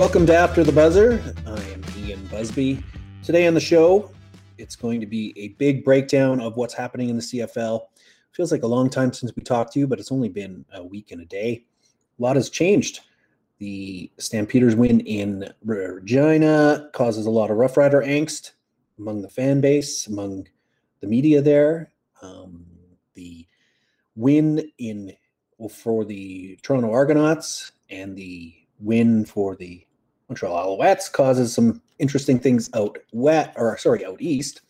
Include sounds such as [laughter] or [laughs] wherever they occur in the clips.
Welcome to After the Buzzer. I am Ian Busby. Today on the show, it's going to be a big breakdown of what's happening in the CFL. Feels like a long time since we talked to you, but it's only been a week and a day. A lot has changed. The Stampeders win in Regina causes a lot of Rough Rider angst among the fan base, among the media there. Um, the win in for the Toronto Argonauts and the win for the Montreal Alouettes causes some interesting things out wet or sorry out east,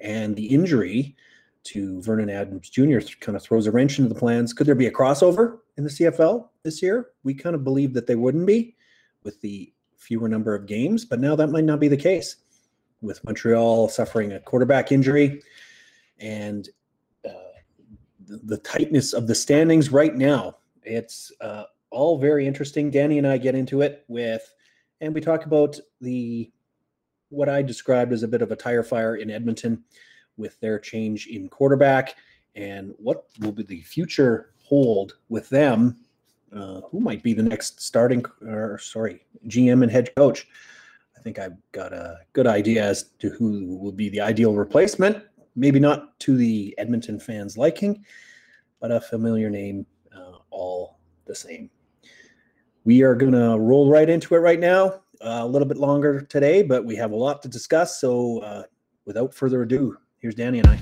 and the injury to Vernon Adams Jr. kind of throws a wrench into the plans. Could there be a crossover in the CFL this year? We kind of believe that they wouldn't be with the fewer number of games, but now that might not be the case with Montreal suffering a quarterback injury and uh, the, the, tightness of the standings right now. It's uh, all very interesting. Danny and I get into it with, and we talk about the what I described as a bit of a tire fire in Edmonton with their change in quarterback and what will be the future hold with them. Uh, who might be the next starting or sorry GM and head coach? I think I've got a good idea as to who will be the ideal replacement. Maybe not to the Edmonton fans' liking, but a familiar name uh, all the same. We are going to roll right into it right now. Uh, a little bit longer today, but we have a lot to discuss. So, uh, without further ado, here's Danny and I.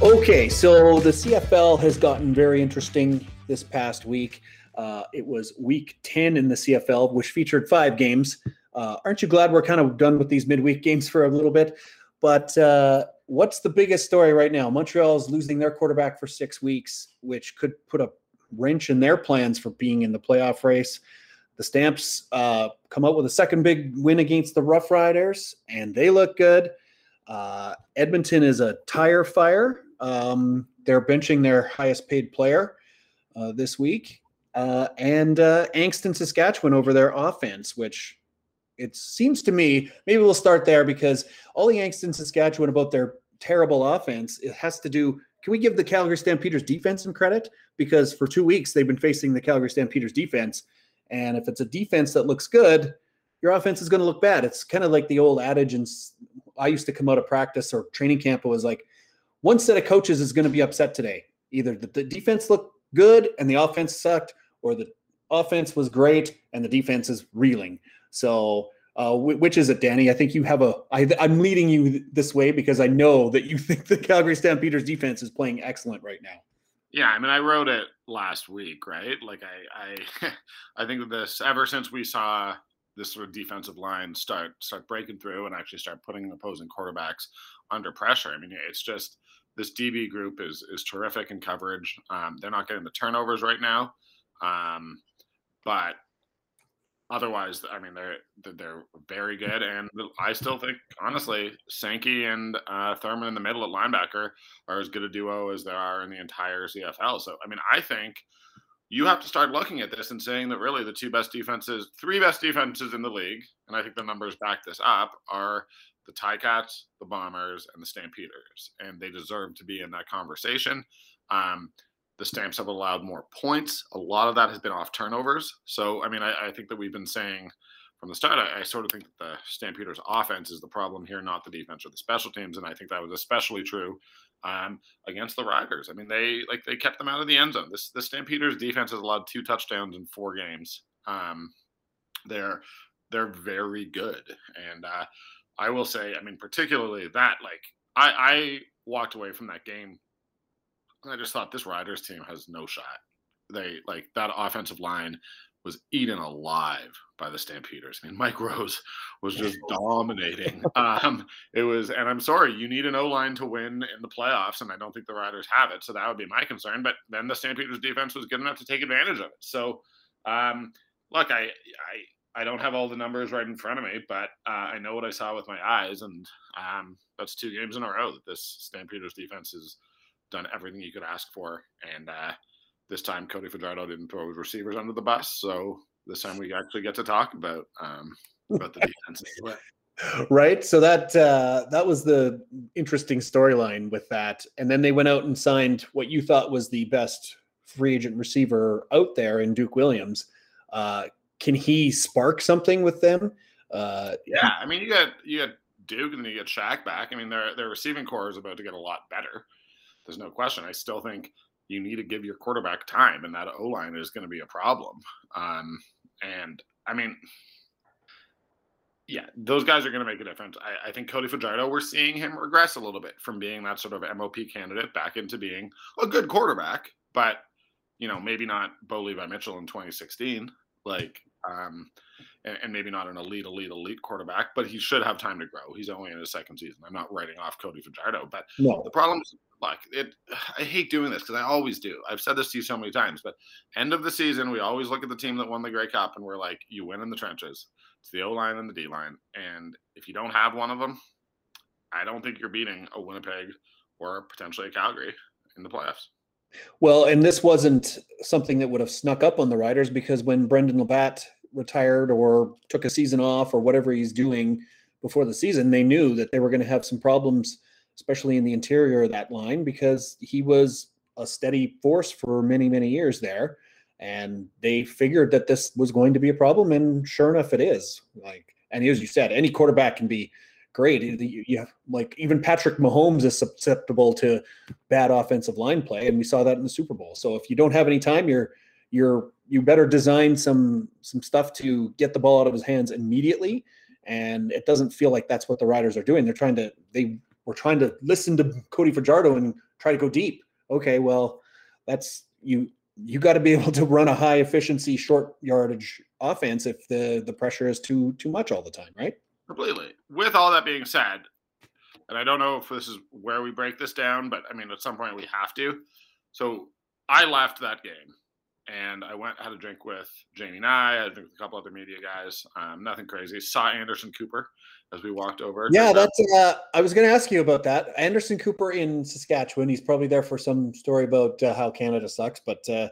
Okay, so the CFL has gotten very interesting this past week. Uh, it was week 10 in the CFL, which featured five games. Uh, aren't you glad we're kind of done with these midweek games for a little bit? But uh, what's the biggest story right now? Montreal is losing their quarterback for six weeks, which could put a wrench in their plans for being in the playoff race. The Stamps uh, come out with a second big win against the Rough Riders, and they look good. Uh, Edmonton is a tire fire. Um, they're benching their highest paid player uh, this week. Uh, and uh, angst in Saskatchewan over their offense, which it seems to me maybe we'll start there because all the angst in Saskatchewan about their terrible offense, it has to do. Can we give the Calgary Stampeders defense some credit? Because for two weeks they've been facing the Calgary Stampeders defense, and if it's a defense that looks good, your offense is going to look bad. It's kind of like the old adage, and I used to come out of practice or training camp. It was like one set of coaches is going to be upset today. Either the, the defense looked good and the offense sucked, or the offense was great and the defense is reeling. So uh, which is it, Danny? I think you have a. I, I'm leading you this way because I know that you [laughs] think the Calgary Stampeders defense is playing excellent right now. Yeah, I mean, I wrote it last week, right? Like, I, I, [laughs] I think this ever since we saw this sort of defensive line start start breaking through and actually start putting opposing quarterbacks under pressure. I mean, it's just this DB group is is terrific in coverage. Um, they're not getting the turnovers right now, um, but otherwise, I mean, they're they're very good, and I still think, honestly, Sankey and uh, Thurman in the middle at linebacker are as good a duo as there are in the entire CFL. So, I mean, I think you have to start looking at this and saying that really the two best defenses, three best defenses in the league, and I think the numbers back this up, are the Ticats, the Bombers, and the Stampeders, and they deserve to be in that conversation. Um, the Stamps have allowed more points. A lot of that has been off turnovers. So, I mean, I, I think that we've been saying from the start, I, I, sort of think that the Stampeders' offense is the problem here, not the defense or the special teams. And I think that was especially true um, against the Riders. I mean, they like they kept them out of the end zone. This the Stampeders' defense has allowed two touchdowns in four games. Um, they're they're very good, and uh, I will say, I mean, particularly that like I, I walked away from that game I just thought this Riders team has no shot. They like that offensive line was eaten alive by the Stampeders. I mean, Mike Rose was just [laughs] dominating. Um, it was, and I'm sorry, you need an O line to win in the playoffs, and I don't think the Riders have it. So that would be my concern. But then the Stampeders defense was good enough to take advantage of it. So, um, look, I, I, I don't have all the numbers right in front of me, but uh, I know what I saw with my eyes, and um, that's two games in a row that this Stampeders defense is done everything you could ask for. And uh, this time, Cody Fajardo didn't throw his receivers under the bus. So this time we actually get to talk about um, about the defense. [laughs] right so that uh, that was the interesting storyline with that and then they went out and signed what you thought was the best free agent receiver out there in duke williams uh, can he spark something with them uh, yeah i mean you got you got duke and then you get Shaq back i mean their their receiving corps is about to get a lot better there's no question i still think you need to give your quarterback time and that o line is going to be a problem um, and i mean yeah, those guys are going to make a difference. I, I, think Cody Fajardo, we're seeing him regress a little bit from being that sort of MOP candidate back into being a good quarterback, but you know, maybe not Bo Levi Mitchell in 2016, like, um, and, and, maybe not an elite, elite, elite quarterback, but he should have time to grow. He's only in his second season. I'm not writing off Cody Fajardo, but no. the problem is, like, it. [sighs] I hate doing this because I always do. I've said this to you so many times, but end of the season, we always look at the team that won the Grey Cup and we're like, you win in the trenches it's the O line and the D line. And if you don't have one of them, I don't think you're beating a Winnipeg or potentially a Calgary in the playoffs. Well, and this wasn't something that would have snuck up on the Riders because when Brendon LaBatte retired or took a season off or whatever he's doing before the season, they knew that they were going to have some problems, especially in the interior of that line, because he was a steady force for many, many years there. And they figured that this was going to be a problem and sure enough it is. Like and as you said any quarterback can be great. You have like even patrick mahomes is susceptible to bad offensive line play and we saw that in the super bowl. So if you don't have any time you're you're you better design some some stuff to get the ball out of his hands immediately. And it doesn't feel like that's what the riders are doing. They're trying to they were trying to listen to cody fajardo and try to go deep okay well that's you you got to be [laughs] able to run a high efficiency short yardage offense if the the pressure is too too much all the time, right? Completely. With all that being said, and I don't know if this is where we break this down, but I mean at some point we have to. So I left that game and I went had a drink with Jamie Nye, I had a drink with a couple other media guys. Um, nothing crazy. Saw Anderson Cooper as we walked over. Yeah, that's. Uh, I was going to ask you about that. Anderson Cooper in Saskatchewan. He's probably there for some story about uh, how Canada sucks, but. Uh,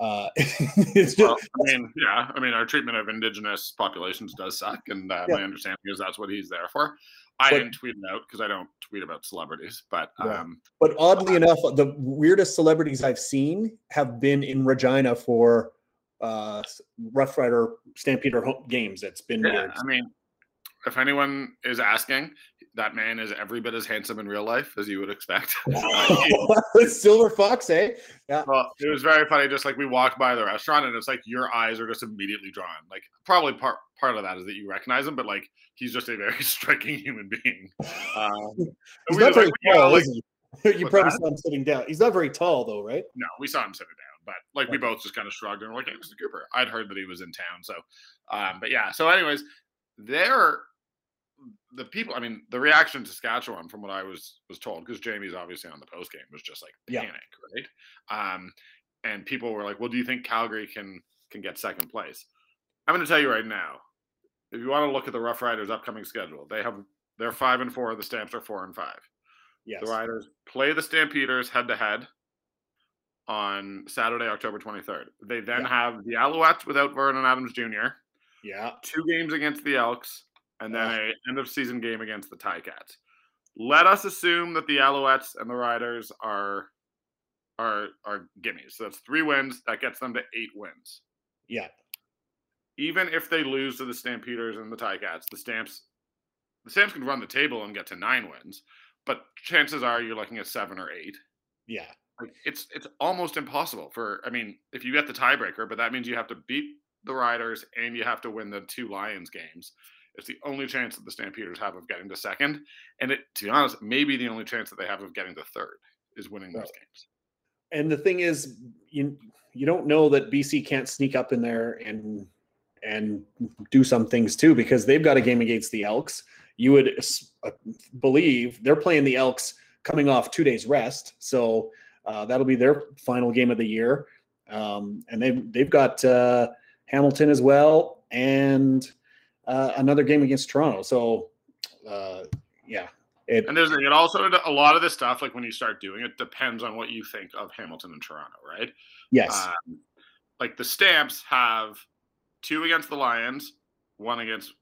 uh, [laughs] it's just, well, I mean, yeah. I mean, our treatment of Indigenous populations does suck, and uh, yeah. my understanding is that's what he's there for. I but, didn't tweet it out because I don't tweet about celebrities, but yeah. um, but oddly enough, the weirdest celebrities I've seen have been in Regina for uh, Rough Rider Stampeder games. It's been yeah, weird. I mean, if anyone is asking, that man is every bit as handsome in real life as you would expect. [laughs] [laughs] Silver Fox, eh? Yeah. Well, it was very funny. Just like we walked by the restaurant, and it's like your eyes are just immediately drawn. Like probably part part of that is that you recognize him, but like he's just a very [laughs] striking human being. Um, he's not very like, tall, is he? you probably that? saw him sitting down. He's not very tall, though, right? No, we saw him sitting down, but like we both just kind of shrugged and were like, "Hey, Mr. Cooper." I'd heard that he was in town, so. Um, but yeah, so anyways, there the people, I mean, the reaction to Saskatchewan, from what I was was told, because Jamie's obviously on the post game, was just like panic, yeah. right? Um, and people were like, "Well, do you think Calgary can can get second place?" I'm going to tell you right now, if you want to look at the Rough Riders' upcoming schedule, they have they're five and four. The Stamps are four and five. Yes. The Riders play the Stampeders head to head on Saturday, October 23rd. They then yeah. have the Alouettes without Vernon Adams Jr. Yeah. Two games against the Elks and then a end of season game against the Ticats. Let us assume that the Alouettes and the Riders are are are gimmies. So that's three wins. That gets them to eight wins. Yeah. Even if they lose to the Stampeders and the Ticats, the Stamps the Stamps can run the table and get to nine wins, but chances are you're looking at seven or eight. Yeah. Like it's it's almost impossible for I mean, if you get the tiebreaker, but that means you have to beat the Riders and you have to win the two Lions games. It's the only chance that the Stampeders have of getting to second, and it, to be honest, maybe the only chance that they have of getting to third is winning those games. And the thing is, you you don't know that BC can't sneak up in there and and do some things too because they've got a game against the Elks. You would uh, believe they're playing the Elks coming off two days rest, so uh, that'll be their final game of the year. Um, and they've they've got uh, Hamilton as well, and uh, another game against Toronto. So, uh, yeah. It, and there's it also a lot of this stuff like when you start doing it depends on what you think of Hamilton and Toronto, right? Yes. Um, like the Stamps have two against the Lions, one against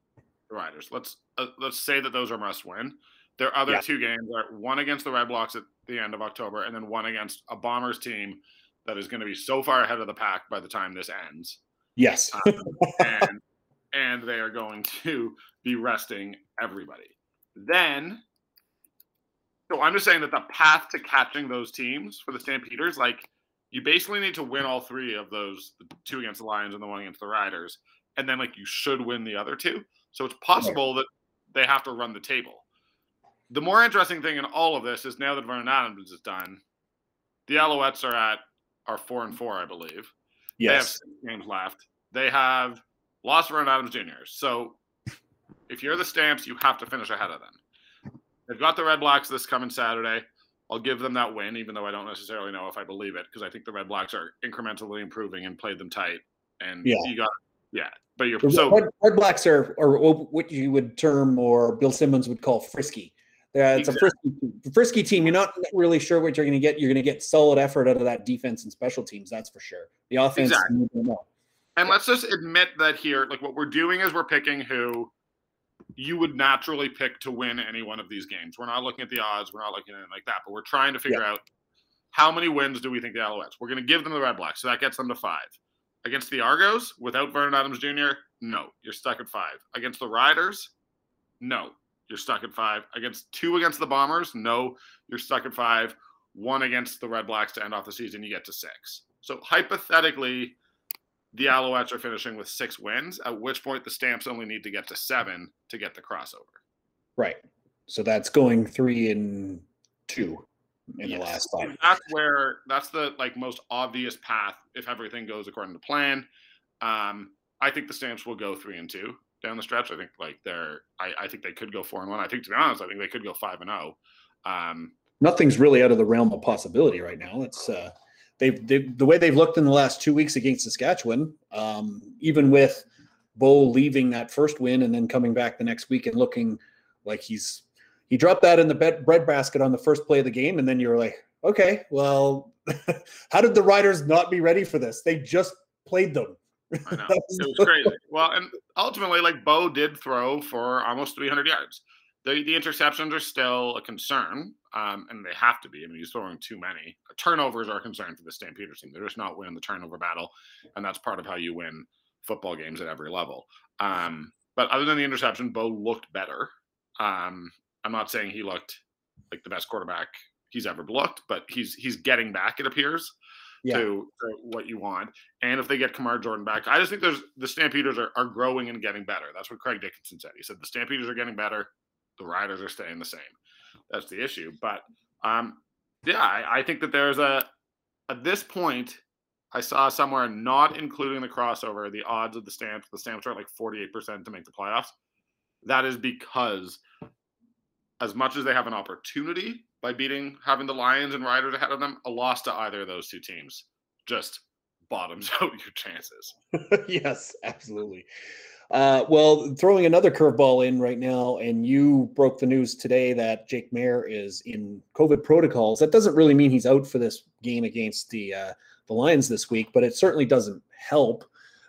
the Riders. Let's uh, let's say that those are must win. Their other yeah. two games are one against the Red Blacks at the end of October, and then one against a Bombers team that is going to be so far ahead of the pack by the time this ends. Yes, um, and and they are going to be resting everybody. Then, so I'm just saying that the path to catching those teams for the Stampeders, like you basically need to win all three of those the two against the Lions and the one against the Riders, and then like you should win the other two. So it's possible that they have to run the table. The more interesting thing in all of this is now that Vernon Adams is done, the Alouettes are at are four and four, I believe. Yes. They have six games left. They have lost Vernon Adams Jr. So if you're the Stamps, you have to finish ahead of them. They've got the Red Blacks this coming Saturday. I'll give them that win, even though I don't necessarily know if I believe it, because I think the Red Blacks are incrementally improving and played them tight. And yeah. you got, yeah. But you're so Red, Red Blacks are, or what you would term, or Bill Simmons would call frisky. Uh, it's exactly. a frisky, frisky team. You're not really sure what you're going to get. You're going to get solid effort out of that defense and special teams. That's for sure. The offense. Exactly. And let's just admit that here, like what we're doing is we're picking who you would naturally pick to win any one of these games. We're not looking at the odds. We're not looking at it like that, but we're trying to figure yeah. out how many wins do we think the Alouettes. We're going to give them the Red Blacks, so that gets them to five. Against the Argos, without Vernon Adams Jr., no, you're stuck at five. Against the Riders, no, you're stuck at five. Against two against the Bombers, no, you're stuck at five. One against the Red Blacks to end off the season, you get to six. So hypothetically, the Alouettes are finishing with six wins, at which point the Stamps only need to get to seven to get the crossover. Right. So that's going three and two in yes. the last five. That's where that's the like most obvious path if everything goes according to plan. Um, I think the Stamps will go three and two down the stretch. I think like they're I, I think they could go four and one. I think to be honest, I think they could go five and zero. Oh. Um, Nothing's really out of the realm of possibility right now. It's uh they've, they've the way they've looked in the last two weeks against Saskatchewan, um, even with Bo leaving that first win and then coming back the next week and looking like he's he dropped that in the bread basket on the first play of the game, and then you're like, okay, well, [laughs] how did the Riders not be ready for this? They just played them. I know. [laughs] it was crazy. Well, and ultimately, like Bo did throw for almost 300 yards. The, the interceptions are still a concern, um, and they have to be. I mean, he's throwing too many. Turnovers are a concern for the Stampeders team. They're just not winning the turnover battle, and that's part of how you win football games at every level. Um, but other than the interception, Bo looked better. Um, I'm not saying he looked like the best quarterback he's ever looked, but he's he's getting back. It appears yeah. to, to, what you want. And if they get Kamar Jordan back, I just think there's the Stampeders are, are growing and getting better. That's what Craig Dickenson said. He said the Stampeders are getting better, the Riders are staying the same. That's the issue. But um, yeah, I, I think that there's a at this point, I saw somewhere not including the crossover, the odds of the stamps, the stamps are like 48% to make the playoffs. That is because as much as they have an opportunity by beating having the Lions and Riders ahead of them, a loss to either of those two teams just bottoms [laughs] out your chances. [laughs] yes, absolutely. Uh, well, throwing another curveball in right now, and you broke the news today that Jake Maier is in COVID protocols. That doesn't really mean he's out for this game against the uh, the Lions this week, but it certainly doesn't help.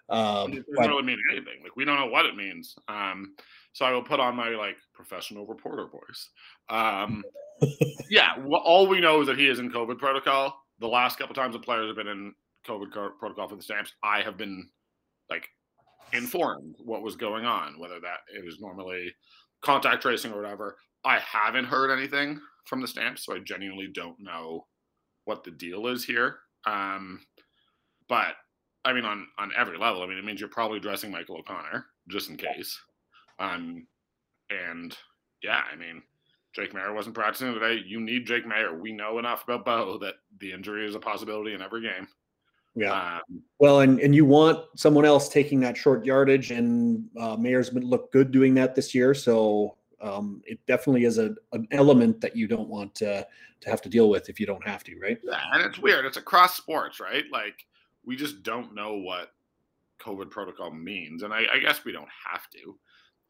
Um, it doesn't but, really mean anything. Like we don't know what it means. Um, so I will put on my like professional reporter voice. Um, [laughs] yeah, well, all we know is that he is in COVID protocol. The last couple times the players have been in COVID protocol for the Stamps, I have been like informed what was going on, whether that it was normally contact tracing or whatever. I haven't heard anything from the Stamps, so I genuinely don't know what the deal is here. Um, but I mean, on on every level, I mean, it means you're probably dressing Michael O'Connor just in case. Um, and yeah, I mean, Jake Maier wasn't practicing today. You need Jake Maier. We know enough about Bo that the injury is a possibility in every game. Yeah. Um, well, and and you want someone else taking that short yardage, and uh, Maier's been looked good doing that this year. So um, it definitely is a, an element that you don't want to to have to deal with if you don't have to, right? Yeah, and it's weird. It's across sports, right? Like we just don't know what COVID protocol means, and I, I guess we don't have to.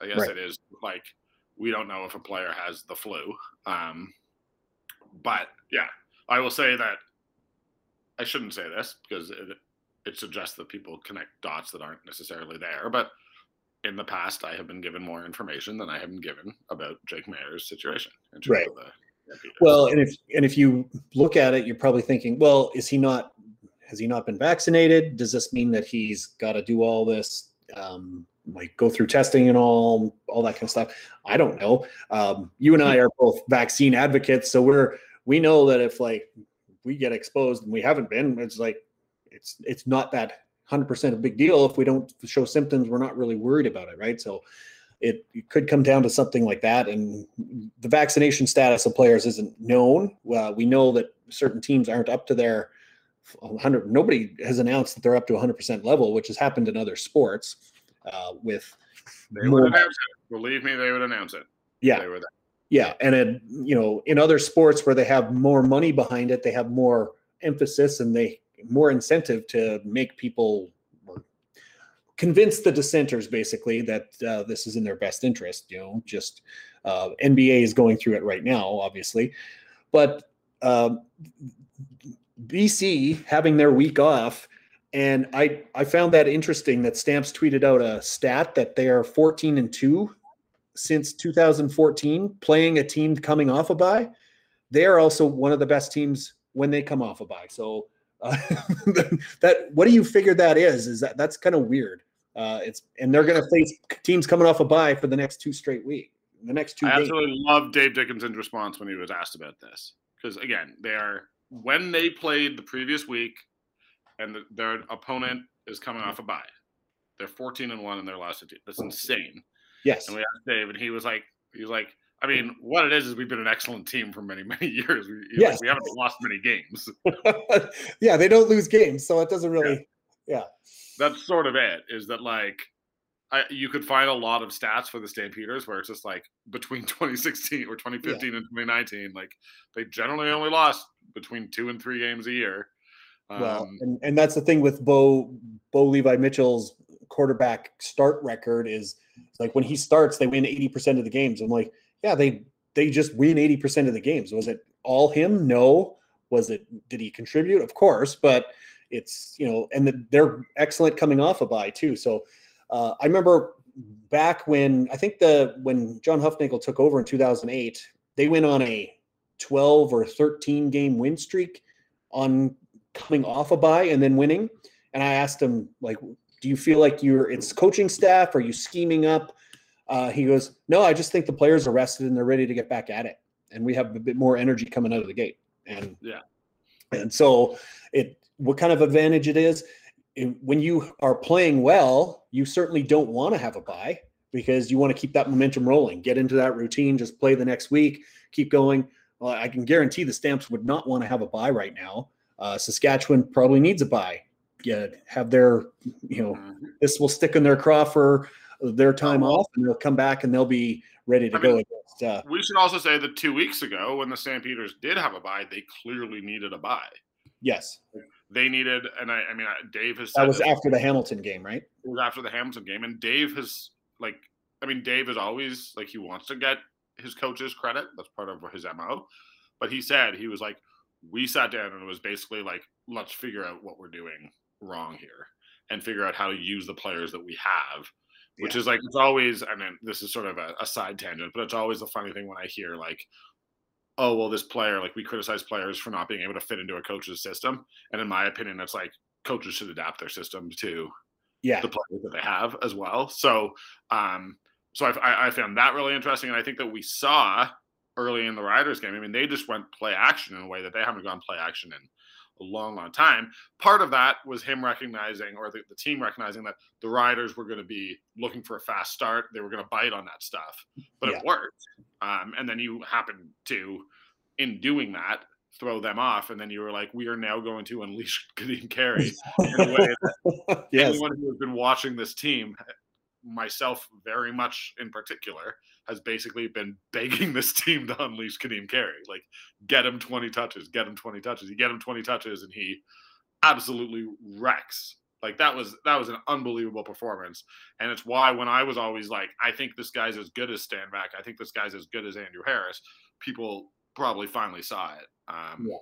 I guess right. it is like we don't know if a player has the flu. Um, but yeah, I will say that I shouldn't say this because it, it suggests that people connect dots that aren't necessarily there. But in the past, I have been given more information than I have been given about Jake Maier's situation. right. well, and if and if you look at it, you're probably thinking, well, is he not? Has he not been vaccinated? Does this mean that he's got to do all this, um, like go through testing and all, all that kind of stuff? I don't know. Um, you and I are both vaccine advocates, so we're we know that if like we get exposed and we haven't been, it's like it's it's not that 100% a big deal. If we don't show symptoms, we're not really worried about it, right? So it, it could come down to something like that. And the vaccination status of players isn't known. Uh, we know that certain teams aren't up to their 100. Nobody has announced that they're up to 100% level, which has happened in other sports. Uh, with they would announce it. Believe me, they would announce it. Yeah. Yeah, and it, you know, in other sports where they have more money behind it, they have more emphasis and they more incentive to make people convince the dissenters basically that uh, this is in their best interest. You know, just uh, NBA is going through it right now, obviously, but uh, BC having their week off. And I, I found that interesting that Stamps tweeted out a stat that they are 14 and 2 since 2014, playing a team coming off a bye. They are also one of the best teams when they come off a bye. So uh, [laughs] that what do you figure that is? Is that that's kind of weird? Uh, it's and they're going to face teams coming off a bye for the next two straight week. The next two. I absolutely love Dave Dickenson's response when he was asked about this because again, they are when they played the previous week, and the, their opponent is coming off a bye. They're 14 and one in their last two. That's insane. Yes. And we asked Dave, and he was like, he was like, I mean, what it is is we've been an excellent team for many, [laughs] many years. We, yes. Like, we haven't lost many games. [laughs] yeah, they don't lose games, so it doesn't really. Yeah. yeah. That's sort of it. Is that like I, you could find a lot of stats for the Stampeders where it's just like between [laughs] 2016 or 2015 yeah. and 2019, like they generally only lost between two and three games a year. Um, well, and, and that's the thing with Bo Bo Levi Mitchell's quarterback start record is like when he starts, they win 80% of the games. I'm like, yeah, they they just win 80% of the games. Was it all him? No. Was it did he contribute? Of course, but it's you know, and the, they're excellent coming off a bye too. So uh, I remember back when I think the when John Hufnagel took over in 2008, they went on a 12 or 13 game win streak on coming off a bye and then winning. And I asked him like, do you feel like you're it's coaching staff? Are you scheming up? Uh, he goes, no, I just think the players are rested and they're ready to get back at it, and we have a bit more energy coming out of the gate. And yeah, and so it what kind of advantage it is when you are playing well, you certainly don't want to have a bye because you want to keep that momentum rolling, get into that routine, just play the next week, keep going. Well, I can guarantee the Stamps would not want to have a bye right now. Uh, Saskatchewan probably needs a bye. Yeah, have their, you know, mm-hmm. this will stick in their craw for their time off, and they'll come back and they'll be ready to I go mean, against. Uh, we should also say that two weeks ago, when the Stampeders did have a bye, they clearly needed a bye. Yes, they needed, and I, I mean, Dave has. that was after the Hamilton game, right? It was after the Hamilton game, and Dave has like, I mean, Dave is always like he wants to get his coaches credit. That's part of his mo. But he said he was like, we sat down and it was basically like, let's figure out what we're doing wrong here and figure out how to use the players that we have which yeah. is like it's always i mean this is sort of a, a, side tangent but it's always a funny thing when i hear like oh well this player like we criticize players for not being able to fit into a coach's system and in my opinion it's like coaches should adapt their system to yeah the players that they have as well so um so I, I found that really interesting and i think that we saw early in the riders game i mean they just went play action in a way that they haven't gone play action in a long, long time. Part of that was him recognizing, or the, the team recognizing, that the riders were going to be looking for a fast start. They were going to bite on that stuff, but yeah. it worked. Um, and then you happen to, in doing that, throw them off, and then you were like, "We are now going to unleash Kadeem Carey." [laughs] yes. Anyone who has been watching this team, myself very much in particular, has basically been [laughs] begging this team to unleash Kadeem Carey. Like, get him 20 touches, get him 20 touches. You get him 20 touches, and he absolutely wrecks. Like that was that was an unbelievable performance, and it's why when I was always like, I think this guy's as good as Stanback. I think this guy's as good as Andrew Harris. People probably finally saw it. Um, yeah.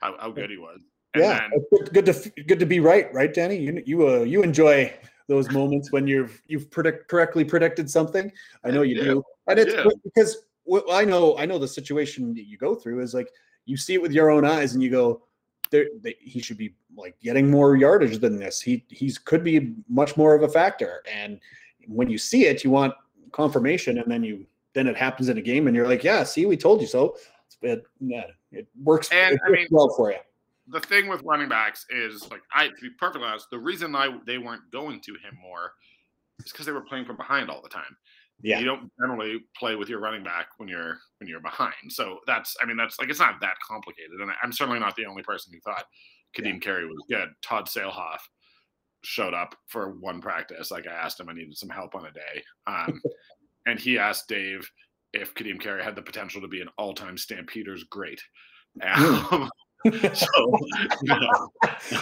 how, how good he was. And yeah, then, good to good to be right, right, Danny? You you uh, you enjoy those moments when you've you've predict correctly predicted something. I know you Yeah. do, and it's Yeah. because what I know I know the situation that you go through is like you see it with your own eyes, and you go, there they, he should be like getting more yardage than this. He he's could be much more of a factor, and when you see it, you want confirmation, and then you then it happens in a game, and you're like, yeah, see, we told you so. It, yeah, it works, And, it I mean- well for you. The thing with running backs is like I to be perfectly honest, the reason I they weren't going to him more is because they were playing from behind all the time. Yeah. You don't generally play with your running back when you're when you're behind. So that's I mean that's like it's not that complicated. And I- I'm certainly not the only person who thought Kadeem Carey was good. Todd Saelhof showed up for one practice. Like I asked him, I needed some help on a day. Um, [laughs] and he asked Dave if Kadeem Carey had the potential to be an all-time Stampeders great. Um, [laughs] so, you know,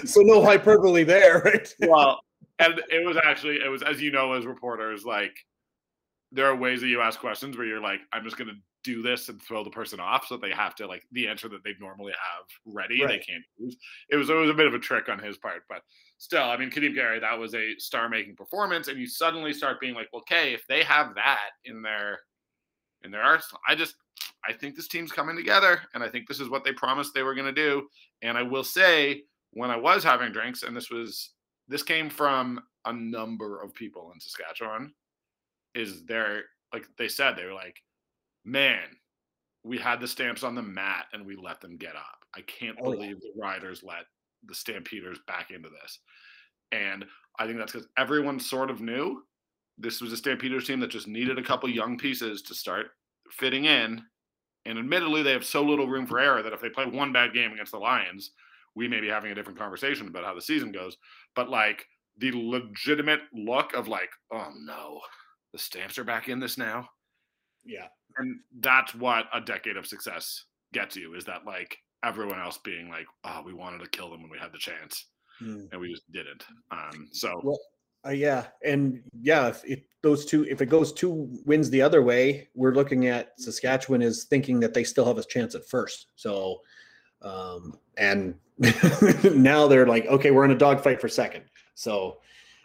so no hyperbole there, right? well, and it was actually it was as you know as reporters like there are ways that you ask questions where you're like I'm just gonna do this and throw the person off so they have to like the answer that they normally have ready they can't use. It was it was a bit of a trick on his part, but still, I mean Kadeem Carey, that was a star making performance, and you suddenly start being like, well, okay, if they have that in their in there are, I just I think this team's coming together, and I think this is what they promised they were going to do. And I will say, when I was having drinks, and this was this came from a number of people in Saskatchewan, is there like they said they were like, man, we had the stamps on the mat and we let them get up. I can't Oh, yeah. believe the Riders let the Stampeders back into this. And I think that's because everyone sort of knew this was a Stampeders team that just needed a couple young pieces to start fitting in. And admittedly, they have so little room for error that if they play one bad game against the Lions, we may be having a different conversation about how the season goes. But like the legitimate look of like, oh no, the stamps are back in this now. Yeah. And that's what a decade of success gets you is that like everyone else being like, oh, we wanted to kill them when we had the chance Mm. and we just didn't. Um, so Well, Uh, yeah, and yeah, if, if those two, if it goes two wins the other way, we're looking at Saskatchewan is thinking that they still have a chance at first. So, um, and [laughs] now they're like, okay, we're in a dogfight for second. So,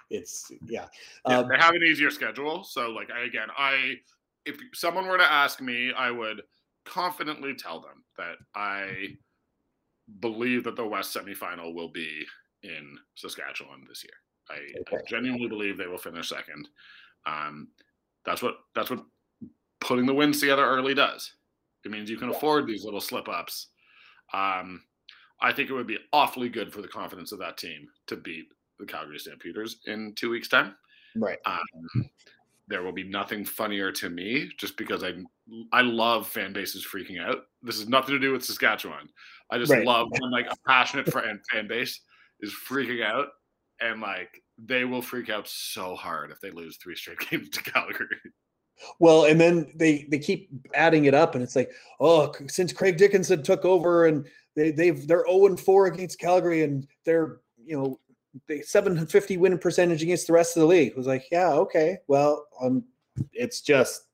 it's yeah, Yeah, uh, they have an easier schedule. So, like, I, again, I if someone were to ask me, I would confidently tell them that I believe that the West semifinal will be in Saskatchewan this year. I, I genuinely believe they will finish second. Um, that's what that's what putting the wins together early does. It means you can afford these little slip ups. Um, I think it would be awfully good for the confidence of that team to beat the Calgary Stampeders in two weeks' time. right. Um, there will be nothing funnier to me just because I I love fan bases freaking out. This is nothing to do with Saskatchewan. I just Right. love when like a passionate fan base is freaking out and like they will freak out so hard if they lose three straight [laughs] games to Calgary. Well, and then they they keep adding it up, and it's like, oh, since Craig Dickenson took over, and they they've they're zero and four against Calgary, and they're you know they seven fifty winning percentage against the rest of the league. It was like, yeah, okay, well, um, it's just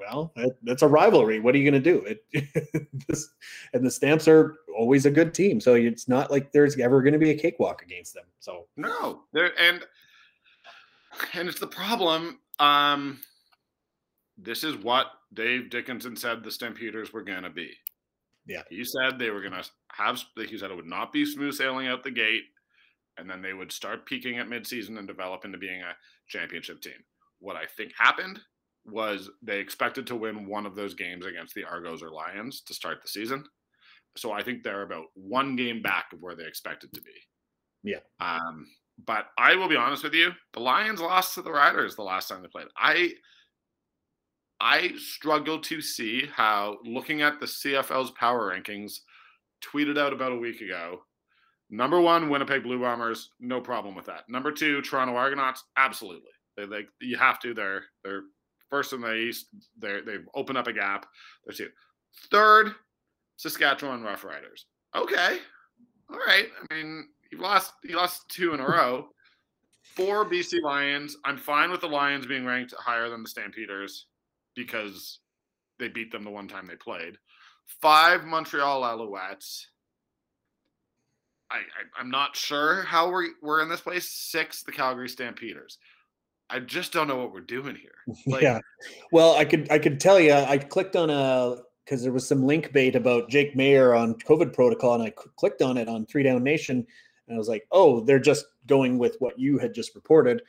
well, that, that's a rivalry. What are you going to do? It [laughs] this, and the Stamps are always a good team, so it's not like there's ever going to be a cakewalk against them. So No, and and it's the problem. Um, this is what Dave Dickenson said the Stampeders were going to be. Yeah. he said they were going to have. He said it would not be smooth sailing out the gate, and then they would start peaking at midseason and develop into being a championship team. What I think happened was they expected to win one of those games against the Argos or Lions to start the season. So I think they're about one game back of where they expected to be. Yeah. Um, but I will be honest with you, the Lions lost to the Riders the last time they played. I I struggle to see how looking at the CFL's power rankings tweeted out about a week ago. Number one, Winnipeg Blue Bombers, no problem with that. Number two, Toronto Argonauts, absolutely. They like you have to. They're they're first in the East. They they've opened up a gap. They're two. Third, Saskatchewan Rough Riders. Okay, all right. I mean, you lost you lost two in a [laughs] row. Four BC Lions. I'm fine with the Lions being ranked higher than the Stampeders because they beat them the one time they played. Five Montreal Alouettes. I, I am not sure how we're we're in this place. Six, the Calgary Stampeders. I just don't know what we're doing here. [laughs] Like, yeah. Well, I could I could tell you. I clicked on a because there was some link bait about Jake Maier on COVID protocol, and I clicked on it on Three Down Nation, and I was like, oh, they're just going with what you had just reported,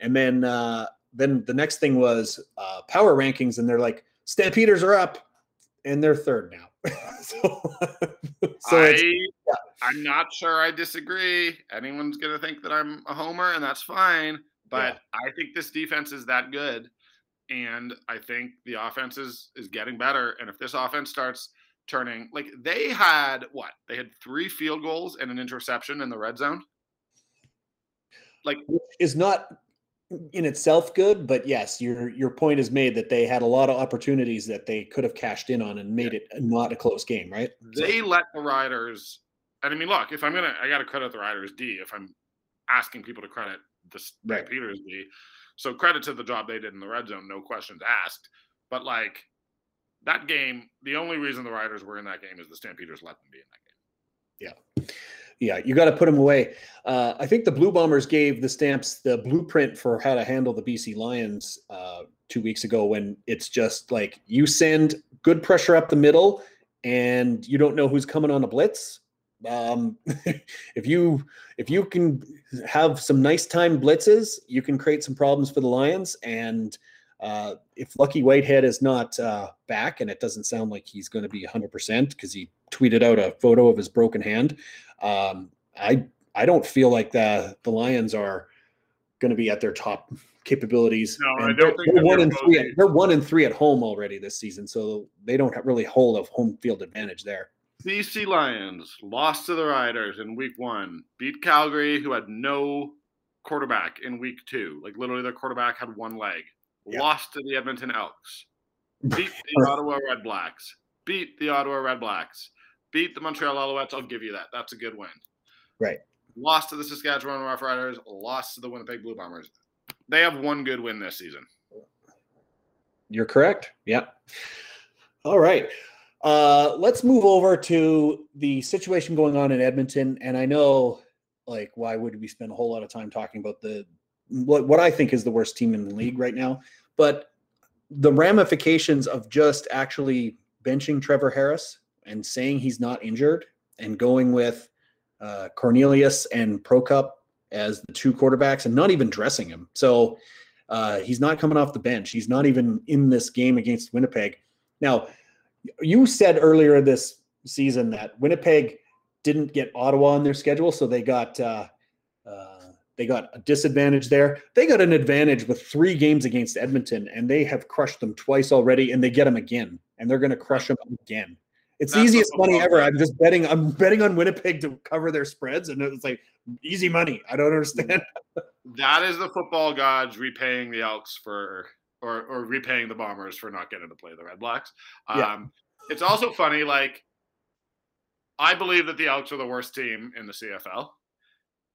and then uh, then the next thing was uh, power rankings, and they're like Stampeders are up, and they're third now. [laughs] so, [laughs] so I, yeah. I'm not sure I disagree. Anyone's gonna think that I'm a homer, and that's fine. But yeah. I think this defense is that good, and I think the offense is is getting better. And if this offense starts turning, like they had what they had three field goals and an interception in the red zone. Like is not in itself good, but yes, your your point is made that they had a lot of opportunities that they could have cashed in on and made yeah. it not a close game, right? They so. let the Riders, and I mean, look, if I'm gonna, I got to credit the Riders D. If I'm asking people to credit the right. Peters D, so credit to the job they did in the red zone, no questions asked. But like that game, the only reason the Riders were in that game is the Stampeders let them be in that game. Yeah yeah, you got to put them away. Uh, I think the Blue Bombers gave the Stamps the blueprint for how to handle the BC Lions uh, two weeks ago when it's just like you send good pressure up the middle and you don't know who's coming on a blitz. Um, [laughs] if you if you can have some nice time blitzes, you can create some problems for the Lions. And uh, if Lucky Whitehead is not uh, back, and it doesn't sound like he's going to be 100% because he tweeted out a photo of his broken hand, um, I I don't feel like the the Lions are going to be at their top capabilities. No, and I don't think they're one and three. At, they're one and three at home already this season, so they don't really hold a home field advantage there. BC Lions lost to the Riders in Week One, beat Calgary, who had no quarterback in Week Two. Like literally, their quarterback had one leg. Yeah. Lost to the Edmonton Elks. [laughs] Beat the Ottawa Red Blacks. Beat the Ottawa Red Blacks beat the Montreal Alouettes. I'll give you that. That's a good win. Right. Lost to the Saskatchewan Roughriders. Lost to the Winnipeg Blue Bombers. They have one good win this season. You're correct. Yep. All right. Uh, let's move over to the situation going on in Edmonton. And I know, like, why would we spend a whole lot of time talking about the what what I think is the worst team in the league right now? But the ramifications of just actually benching Trevor Harris and saying he's not injured and going with uh, Cornelius and Prukop as the two quarterbacks and not even dressing him. So uh, he's not coming off the bench. He's not even in this game against Winnipeg. Now, you said earlier this season that Winnipeg didn't get Ottawa on their schedule, so they got uh, uh, they got a disadvantage there. They got an advantage with three games against Edmonton, and they have crushed them twice already, and they get them again, and they're going to crush them again. It's the easiest money ever. I'm just betting. I'm betting on Winnipeg to cover their spreads, and it's like easy money. I don't understand. that is the football gods repaying the Elks for, or or repaying the Bombers for not getting to play the Red Blacks. Um, yeah. It's also funny. Like, I believe that the Elks are the worst team in the CFL,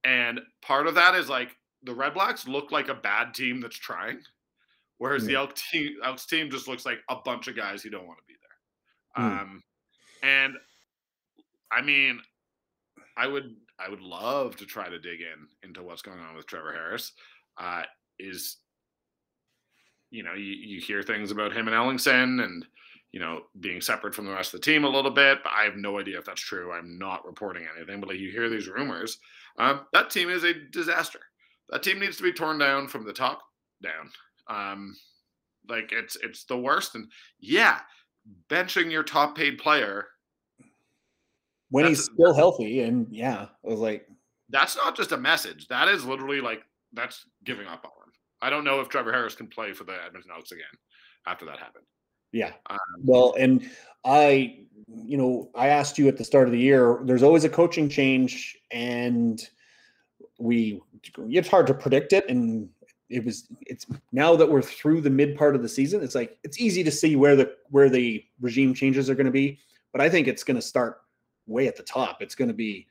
and part of that is like the Red Blacks look like a bad team that's trying, whereas the Elk team, Elks team just looks like a bunch of guys who don't want to be there. Mm. Um, and I mean, I would I would love to try to dig in into what's going on with Trevor Harris. Uh, is you know, you, you hear things about him and Ellingson and you know being separate from the rest of the team a little bit, but I have no idea if that's true. I'm not reporting anything, but like you hear these rumors. Um, that team is a disaster. That team needs to be torn down from the top down. Um, like it's it's the worst. And yeah, benching your top paid player when he's still healthy. And yeah, I was like, that's not just a message. That is literally like that's giving up on. I don't know if Trevor Harris can play for the Edmonton Elks again after that happened. Yeah. Um, well, and I, you know, I asked you at the start of the year. There's always a coaching change, and we it's hard to predict it. And it was it's now that we're through the mid part of the season. It's like it's easy to see where the where the regime changes are going to be, but I think it's going to start way at the top. It's going to be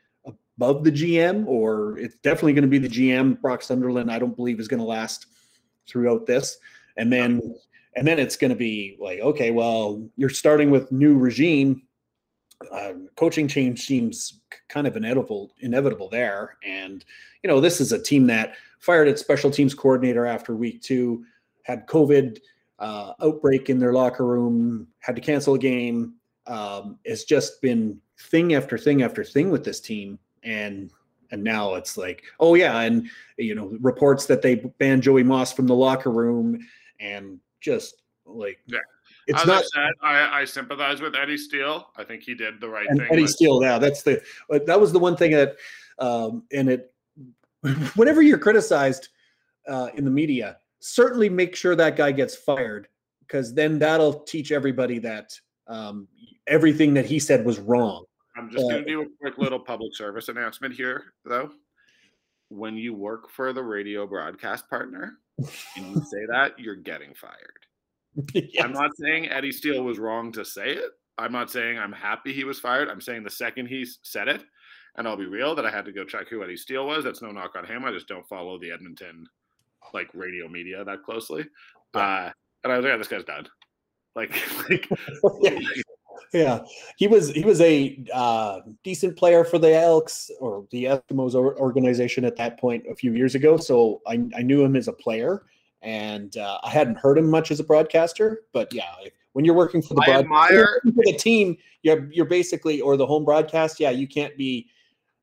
above the GM, or it's definitely going to be the GM. Brock Sunderland, I don't believe is going to last throughout this, and then and then it's going to be like, okay, well, you're starting with new regime. uh, coaching change seems kind of inevitable inevitable there. And you know, this is a team that fired its special teams coordinator after week two, had COVID uh, outbreak in their locker room, had to cancel a game. Um, it's just been thing after thing after thing with this team, and and now it's like, oh yeah, and you know, reports that they banned Joey Moss from the locker room, and just like yeah. It's As not. I, said, I, I, sympathize with Eddie Steele. I think he did the right thing. Eddie Steele, yeah, that's the that was the one thing that, um, and it, [laughs] whenever you're criticized uh, in the media, certainly make sure that guy gets fired because then that'll teach everybody that um, everything that he said was wrong. I'm just going to do a quick little public service announcement here, though. When you work for the radio broadcast partner and you say [laughs] that, you're getting fired. [laughs] yes. I'm not saying Eddie Steele was wrong to say it. I'm not saying I'm happy he was fired. I'm saying the second he said it, and I'll be real that I had to go check who Eddie Steele was. That's no knock on him. I just don't follow the Edmonton like radio media that closely. Uh, and I was like, yeah, this guy's done. Like, [laughs] like yeah. Yeah. he was he was a uh, decent player for the Elks or the Eskimos organization at that point a few years ago. So I, I knew him as a player and uh, I hadn't heard him much as a broadcaster. But yeah, when you're working for the broad- for the team, you're you're basically or the home broadcast. Yeah, you can't be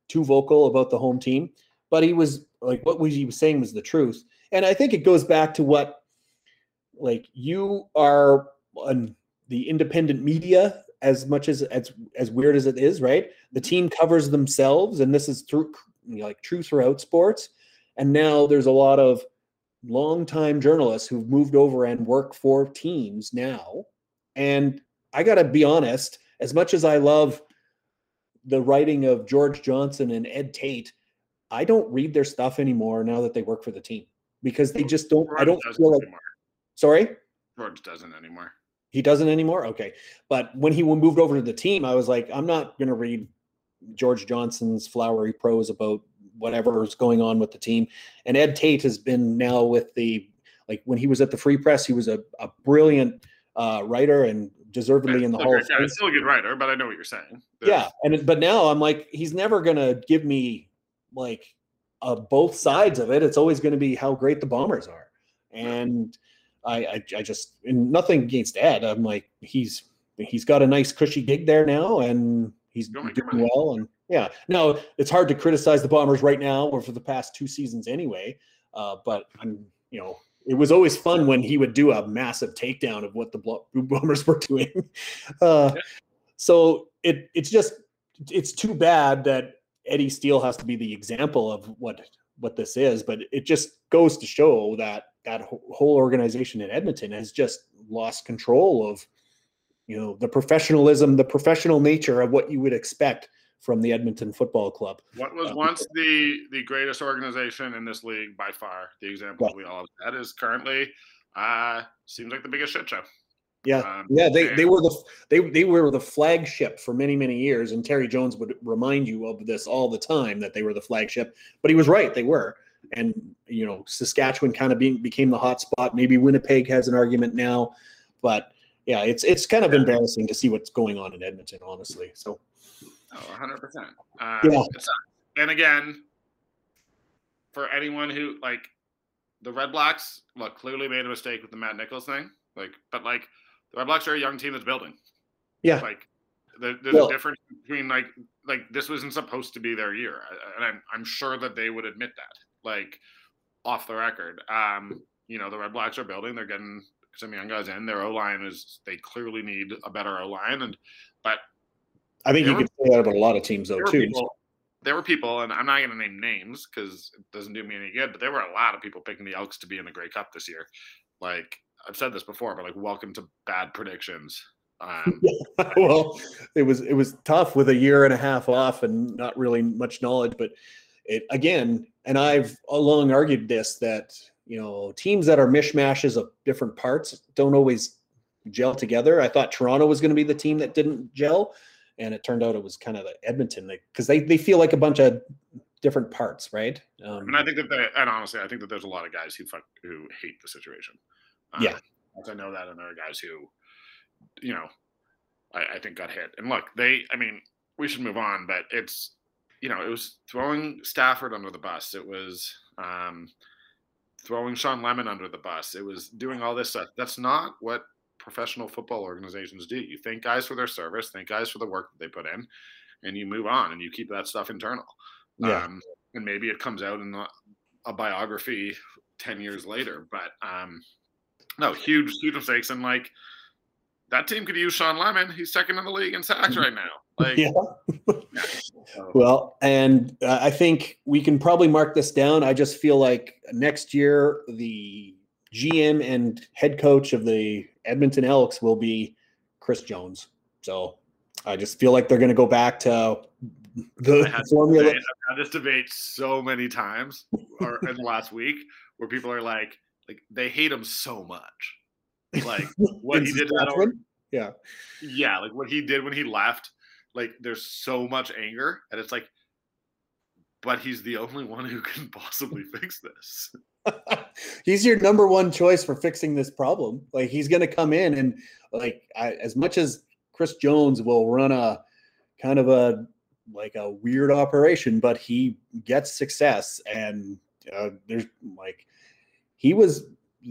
too vocal about the home team. But he was like what was he was saying was the truth, and I think it goes back to what like you are on the independent media as much as as as weird as it is, right? The team covers themselves, and this is through you know, like true throughout sports. And now there's a lot of longtime journalists who've moved over and work for teams now. And I got to be honest, as much as I love the writing of George Johnson and Ed Tait, I don't read their stuff anymore now that they work for the team because they just don't. George I don't feel like. Anymore. Sorry, George doesn't anymore. He doesn't anymore. Okay, but when he moved over to the team, I was like, I'm not going to read George Johnson's flowery prose about whatever is going on with the team. And Ed Tait has been now with the like when he was at the Free Press, he was a, a brilliant uh, writer and deservedly in the Hall. Yeah, still a good writer, but I know what you're saying. There's... Yeah, and but now I'm like, he's never gonna give me like uh, both sides of it. It's always going to be how great the Bombers are, and I, I, I just nothing against Ed. I'm like, he's he's got a nice cushy gig there now, and he's doing well. And yeah, no, it's hard to criticize the Bombers right now or for the past two seasons anyway. Uh, but I'm, you know, it was always fun when he would do a massive takedown of what the [laughs] Bombers were doing. [laughs] Uh, so it it's just it's too bad that Eddie Steele has to be the example of what what this is, but it just goes to show that that whole organization in Edmonton has just lost control of you know the professionalism, the professional nature of what you would expect from the Edmonton Football Club. What was uh, once the the greatest organization in this league by far, the example yeah. we all have that is currently uh seems like the biggest shit show. Yeah, um, yeah, they, they were the they they were the flagship for many many years, and Terry Jones would remind you of this all the time that they were the flagship. But he was right; they were. And you know, Saskatchewan kind of being became the hot spot. Maybe Winnipeg has an argument now, but yeah, it's it's kind of embarrassing to see what's going on in Edmonton, honestly. So Oh, 100%. Uh, yeah. And again, for anyone who, like, the Red Blacks, look, clearly made a mistake with the Matt Nichols thing. Like, but, like, the Red Blacks are a young team that's building. Yeah. Like, there's well, a difference between, like, like this wasn't supposed to be their year. And I'm, I'm sure that they would admit that, like, off the record. Um, you know, the Red Blacks are building. They're getting some young guys in. Their O line is, they clearly need a better O line. And, but I think you were, could say that about a lot of teams, though, too. People, there were people, and I'm not going to name names because it doesn't do me any good, but there were a lot of people picking the Elks to be in the Grey Cup this year. Like I've said this before, but like, welcome to bad predictions. Um, [laughs] well, it was it was tough with a year and a half off and not really much knowledge, but it again, and I've long argued this that you know teams that are mishmashes of different parts don't always gel together. I thought Toronto was going to be the team that didn't gel and it turned out it was kind of the Edmonton because they, they feel like a bunch of different parts, right? Um, and I think that they, and honestly, I think that there's a lot of guys who fuck, who hate the situation. Um, yeah, I know that, and there are guys who, you know, I, I think got hit. And look, they, I mean, we should move on, but it's, you know, it was throwing Stafford under the bus. It was um, throwing Shawn Lemon under the bus. It was doing all this stuff. That's not what professional football organizations do. You thank guys for their service, thank guys for the work that they put in, and you move on and you keep that stuff internal. Yeah. Um, and maybe it comes out in a, a biography 10 years later. But um, no, huge, huge mistakes. And like that team could use Shawn Lemon. He's second in the league in sacks right now. Like, yeah. [laughs] well, and uh, I think we can probably mark this down. I just feel like next year the GM and head coach of the Edmonton Elks will be Chris Jones. So I just feel like they're going to go back to the formula. I've had this debate so many times or in the last week where people are like, like they hate him so much. Like [laughs] what he did that yeah. Yeah, like what he did when he left, like there's so much anger and it's like but he's the only one who can possibly fix this. [laughs] he's your number one choice for fixing this problem. Like he's going to come in and like I, as much as Chris Jones will run a kind of a like a weird operation, but he gets success and uh, there's like he was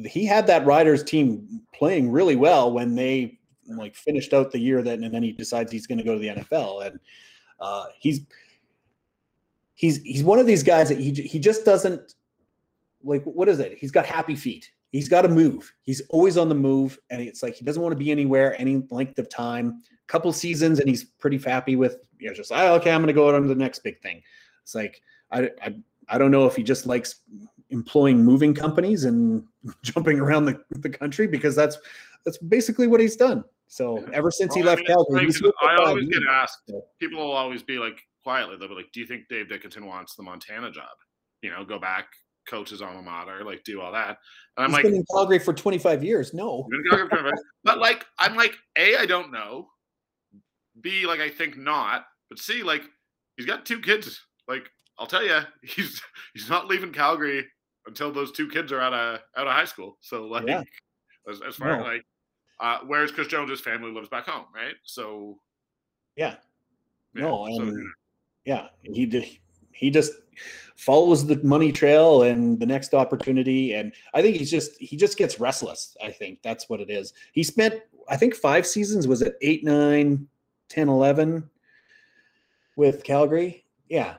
he had that Riders team playing really well when they like finished out the year that and then he decides he's going to go to the NFL and uh, he's he's he's one of these guys that he he just doesn't like what is it? He's got happy feet. He's got to move. He's always on the move, and it's like he doesn't want to be anywhere any length of time. A couple seasons, and he's pretty happy with you know just oh, okay, I'm going to go on to the next big thing. It's like I, I I don't know if he just likes employing moving companies and [laughs] jumping around the, the country because that's that's basically what he's done. So ever since well, he left I mean, Calgary, I always get asked. People will always be like quietly, they'll be like, "Do you think Dave Dickenson wants the Montana job? You know, go back, coach his alma mater, like do all that." And I'm he's like, been in Calgary for 25 years. No, but like, I'm like, a, I don't know. B, like, I think not. But C, like, he's got two kids. Like, I'll tell you, [laughs] he's he's not leaving Calgary until those two kids are out of out of high school. So [laughs] like, yeah. as, as far no. as like, uh, whereas Chris Jones's family lives back home, right? So, yeah, yeah no, so, yeah, he did. He just follows the money trail and the next opportunity, and I think he's just he just gets restless. I think that's what it is. He spent, I think, five seasons. Was it eight, nine, 10, 11 with Calgary? Yeah,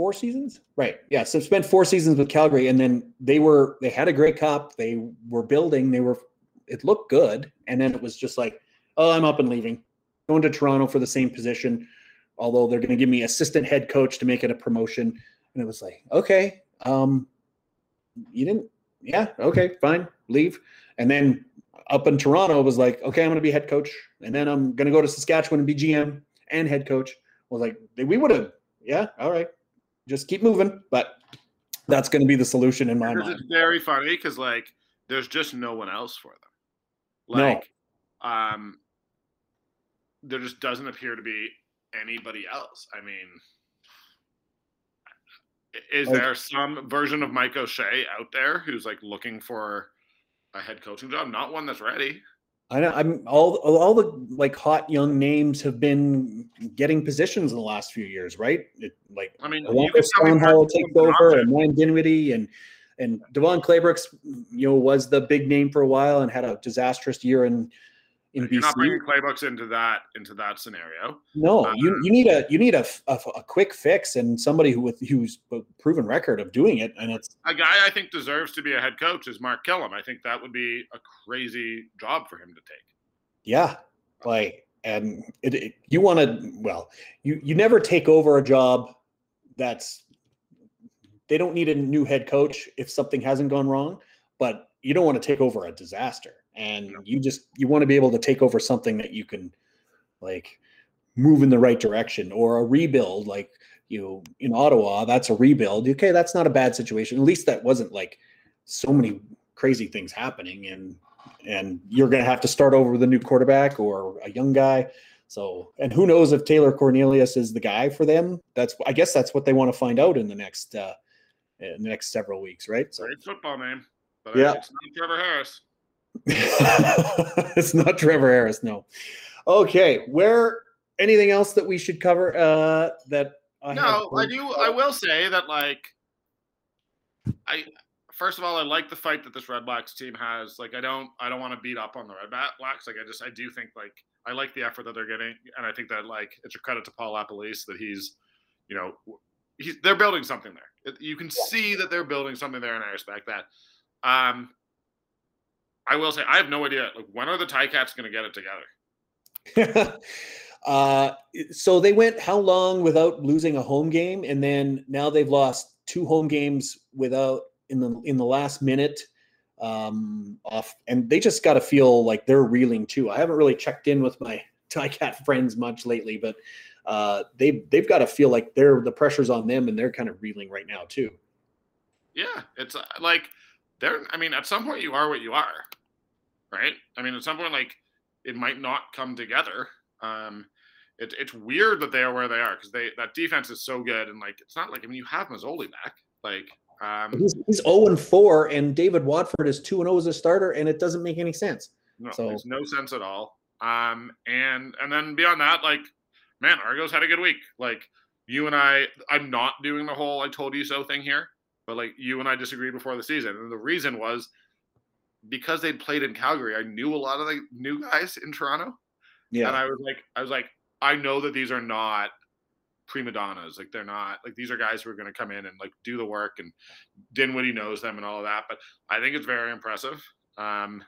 four seasons? Right yeah so spent four seasons with calgary and then they were they had a great cup they were building they were it looked good and then it was just like oh i'm up and leaving. Going to toronto for the same position although they're going to give me assistant head coach to make it a promotion and it was like okay um you didn't yeah okay fine leave. And then up in toronto was like okay i'm going to be head coach and then i'm going to go to saskatchewan and be gm and head coach. I was like we would have yeah all right just keep moving. But that's going to be the solution in my mind. It's very funny because like there's just no one else for them. Like, no. um, there just doesn't appear to be anybody else. I mean, is like, there some version of Mike O'Shea out there who's like looking for a head coaching job? Not one that's ready. I know. I'm all all the like hot young names have been getting positions in the last few years, right? It, like I mean, Stonehill takes over, and Ryan Dinwiddie, and and Devon Claybrooks, you know, was the big name for a while and had a disastrous year in in You're BC. not bringing Claybrooks into that into that scenario. No, um, you, you need a you need a, a, a, quick fix and somebody who with who's proven record of doing it. And it's a guy I think deserves to be a head coach is Mark Kilam. I think that would be a crazy job for him to take. Yeah, like and it, it, you want to well, you you never take over a job that's they don't need a new head coach if something hasn't gone wrong, but you don't want to take over a disaster and you just you want to be able to take over something that you can like move in the right direction or a rebuild like you know in ottawa that's a rebuild okay that's not a bad situation. At least that wasn't like so many crazy things happening and and you're going to have to start over with a new quarterback or a young guy. So and who knows if taylor cornelius is the guy for them? That's i guess that's what they want to find out in the next uh in the next several weeks right? So great football name but yeah. it's not trevor harris [laughs] it's not Trevor Harris, no. Okay, where anything else that we should cover? Uh, that I no, I do. I will say that like, I first of all, I like the fight that this Red Blacks team has. Like, I don't, I don't want to beat up on the Red Blacks. Like, I just, I do think like I like the effort that they're getting, and I think that like it's a credit to Paul LaPolice that he's, you know, he's they're building something there. You can see that they're building something there, and I respect that. Um, I will say I have no idea. Like, when are the Ticats going to get it together? [laughs] uh, so they went how long without losing a home game, and then now they've lost two home games without in the in the last minute um, off, and they just got to feel like they're reeling too. I haven't really checked in with my [laughs] Ticat friends much lately, but uh, they they've got to feel like they're the pressure's on them, and they're kind of reeling right now too. Yeah, it's uh, like they're. I mean, at some point you are what you are, right? I mean, at some point, like it might not come together. Um, it, it's weird that they are where they are because they that defense is so good, and like it's not like I mean you have Masoli back, like um, he's, he's 0 and 4, and David Watford is 2 and 0 as a starter, and it doesn't make any sense. No, so. makes no sense at all. Um, and and then beyond that, like, man, Argos had a good week. Like, you and I, I'm not doing the whole "I told you so" thing here, but like, you and I disagreed before the season, and the reason was because they'd played in Calgary. I knew a lot of the new guys in Toronto. Yeah, and I was like, I was like, I know that these are not prima donnas. Like they're not like these are guys who are going to come in and like do the work. And Dinwiddie knows them and all of that. But I think it's very impressive. Um,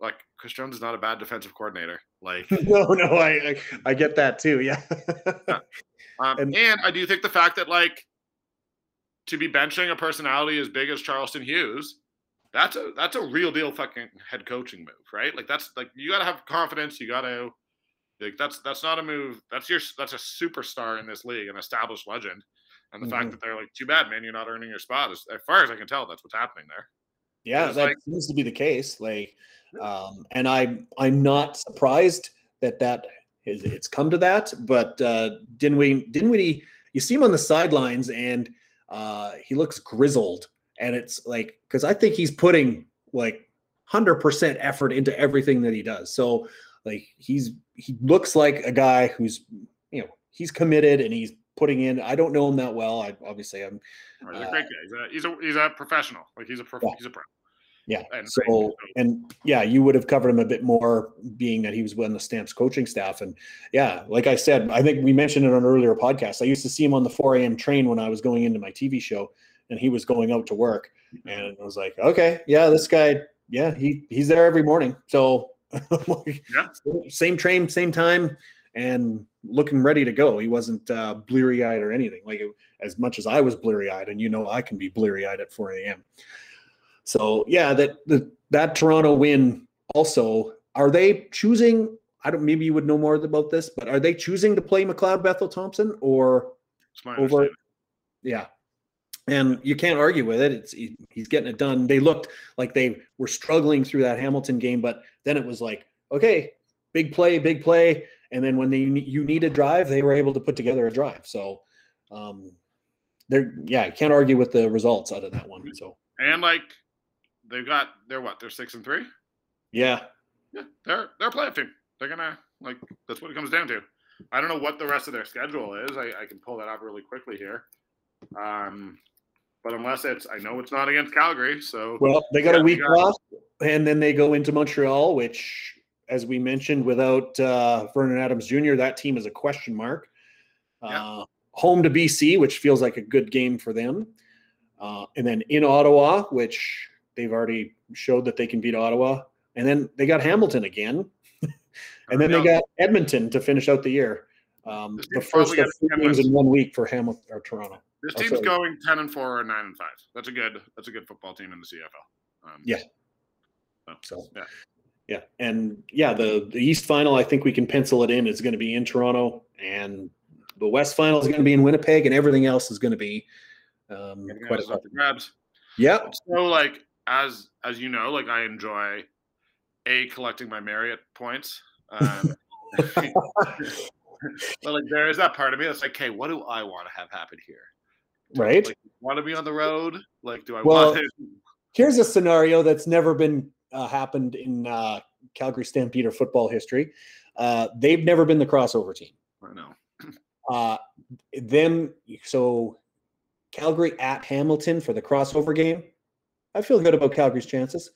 like Chris Jones is not a bad defensive coordinator. Like [laughs] no, no, I I, I get that too. Yeah. yeah. [laughs] Um, and, and I do think the fact that like to be benching a personality as big as Charleston Hughes, that's a that's a real deal fucking head coaching move, right? Like that's like you got to have confidence. You got to like that's that's not a move. That's your that's a superstar in this league, an established legend. And the mm-hmm. fact that they're like, too bad, man, you're not earning your spot. As, as far as I can tell, that's what's happening there. Yeah, that like, seems to be the case. Like, um, and I I'm not surprised that that is, it's come to that. But uh, Dinwiddie Dinwiddie, you see him on the sidelines, and uh, he looks grizzled, and it's like because I think he's putting like hundred percent effort into everything that he does. So like he's he looks like a guy who's you know he's committed and he's putting in. I don't know him that well. I obviously I'm. Oh, he's a uh, great guy. He's a, he's a he's a professional. Like he's a pro. Yeah. He's a pro. Yeah. And so and yeah, you would have covered him a bit more, being that he was on the Stamps coaching staff. And yeah, like I said, I think we mentioned it on an earlier podcast. I used to see him on the 4 a.m. train when I was going into my TV show, and he was going out to work. And I was like, okay, yeah, this guy, yeah, he he's there every morning. So [laughs] yeah. Same train, same time, and looking ready to go. He wasn't uh, bleary eyed or anything. Like as much as I was bleary eyed, and you know I can be bleary eyed at 4 a.m. So yeah, that the, that Toronto win also. Are they choosing? I don't. Maybe you would know more about this, but are they choosing to play McLeod Bethel Thompson or over? Yeah, and you can't argue with it. It's he's getting it done. They looked like they were struggling through that Hamilton game, but then it was like, okay, big play, big play, and then when they you need a drive, they were able to put together a drive. So, um, they're yeah, I can't argue with the results out of that one. So and like they've got they're what they're six and three. Yeah, yeah, they're they're playing team. They're gonna like that's what it comes down to. I don't know what the rest of their schedule is. I, I can pull that up really quickly here. Um, but unless it's, I know it's not against Calgary. So well, they got yeah, a week off, and then they go into Montreal, which, as we mentioned, without uh, Vernon Adams Jr., that team is a question mark. Yeah. Uh, home to BC, which feels like a good game for them, uh, and then in Ottawa, which they've already showed that they can beat Ottawa, and then they got Hamilton again, [laughs] and then they got Edmonton to finish out the year. Um, the first of three games in one week for Hamilton or Toronto. This team's going ten and four or nine and five. That's a good. That's a good football team in the CFL. Um, yeah. So, yeah. Yeah, and yeah, the the East final, I think we can pencil it in. Is going to be in Toronto, and the West final is going to be in Winnipeg, and everything else is going to be um, quite a grabs. Yeah. So, like as as you know, like I enjoy a collecting my Marriott points. Um, [laughs] [laughs] but like there is that part of me that's like, okay, what do I want to have happen here? Right? Like, want to be on the road? Like, do I well, want To- Here's a scenario that's never been uh, happened in uh, Calgary or football history. Uh, they've never been the crossover team. I know. Uh, them so Calgary at Hamilton for the crossover game. I feel good about Calgary's chances.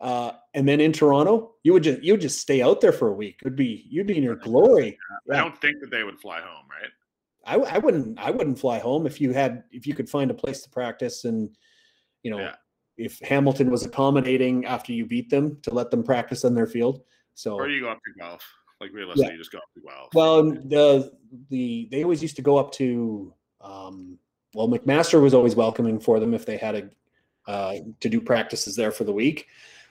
Uh, and then in Toronto, you would just you would just stay out there for a week. It would be you'd be in your glory. [laughs] I don't think that they would fly home, right? I, I wouldn't I wouldn't fly home if you had if you could find a place to practice and you know Yeah. if Hamilton was accommodating after you beat them to let them practice on their field. So Or you go up to Guelph. Like realistically, you just go up to Guelph. well the the they always used to go up to um, well McMaster was always welcoming for them if they had a uh, to do practices there for the week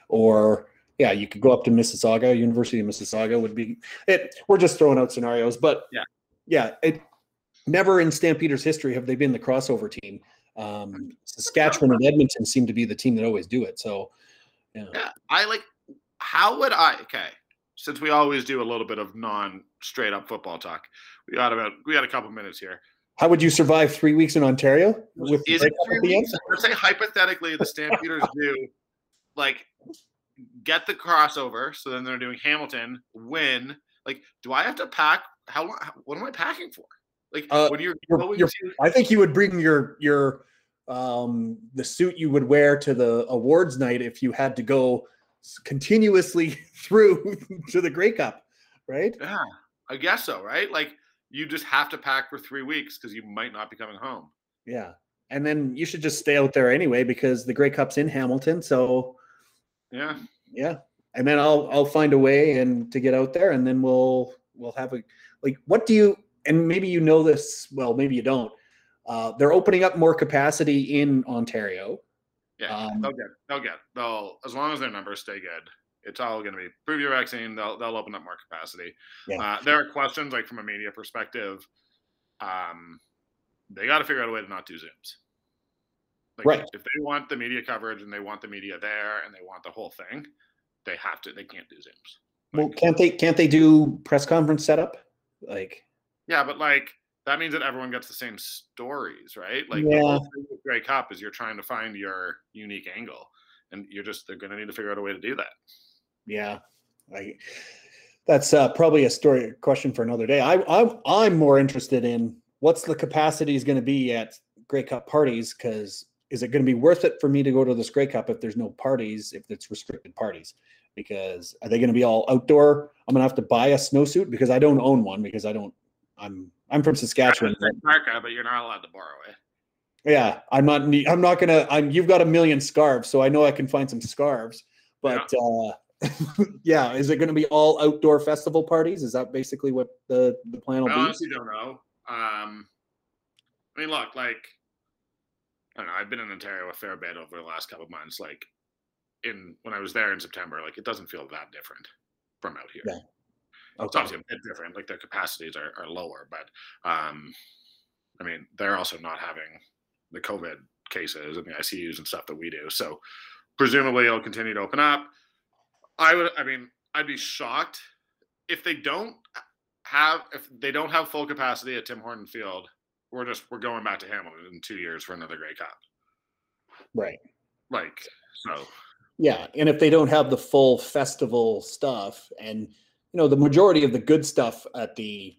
or yeah you could go up to Mississauga University of Mississauga would be it we're just throwing out scenarios but Yeah. yeah it never in Stampeders history have they been the crossover team um, Saskatchewan and Edmonton seem to be the team that always do it so yeah Yeah, I like. How would I? Okay, since we always do a little bit of non straight up football talk, we got about we got a couple minutes here. how would you survive three weeks in Ontario with Is the it three at the end? weeks? Let's say hypothetically the Stampeders [laughs] do like get the crossover, so then they're doing Hamilton win. Like, do I have to pack? How long? how- What am I packing for? Like Uh, when you're you're- going you're- to I think you would bring your your um the suit you would wear to the awards night if you had to go continuously [laughs] through [laughs] to the Grey Cup, right? yeah, I guess so, right? Like you just have to pack for three weeks because you might not be coming home. Yeah. And then you should just stay out there anyway because the Grey Cup's in Hamilton, so Yeah, yeah. And then I'll I'll find a way and to get out there and then we'll we'll have a like what do you and maybe you know this well maybe you don't. Uh, they're opening up more capacity in Ontario. yeah. Um, they'll get, they'll get, they'll as long as their numbers stay good. It's all going to be prove your vaccine. They'll they'll open up more capacity. Yeah. Uh, there are questions like from a media perspective. Um, they got to figure out a way to not do zooms. Like, Right. If they want the media coverage and they want the media there and they want the whole thing, they have to. They can't do zooms. Well, can't they can't they do press conference setup? Like Yeah, but like that means that everyone gets the same stories, right? Like the Yeah. whole thing with Grey Cup is you're trying to find your unique angle, and you're just they're going to need to figure out a way to do that. Yeah, like that's uh, probably a story question for another day. I, I'm I'm more interested in what's the capacity is going to be at Grey Cup parties because is it going to be worth it for me to go to this Grey Cup if there's no parties if it's restricted parties? Because are they going to be all outdoor? I'm going to have to buy a snowsuit because I don't own one because I don't. I'm I'm from Saskatchewan. Parka, but you're not allowed to borrow it. Yeah, I'm not. I'm not gonna. I'm. You've got a million scarves, so I know I can find some scarves. But uh, [laughs] yeah, is it going to be all outdoor festival parties? Is that basically what the the plan will I be? honestly don't know. Um, I mean, look, like I don't know. I've been in Ontario a fair bit over the last couple of months. Like in when I was there in September, like it doesn't feel that different from out here. Yeah. It's obviously a bit different. Like their capacities are, are lower, but um, I mean, they're also not having the COVID cases and the ICUs and stuff that we do. So presumably it'll continue to open up. I would, I mean, I'd be shocked if they don't have, if they don't have full capacity at Tim Horton Field. We're just, we're going back to Hamilton in two years for another Grey Cup. Right. Like, so Yeah, and if they don't have the full festival stuff, and you know the majority of the good stuff at the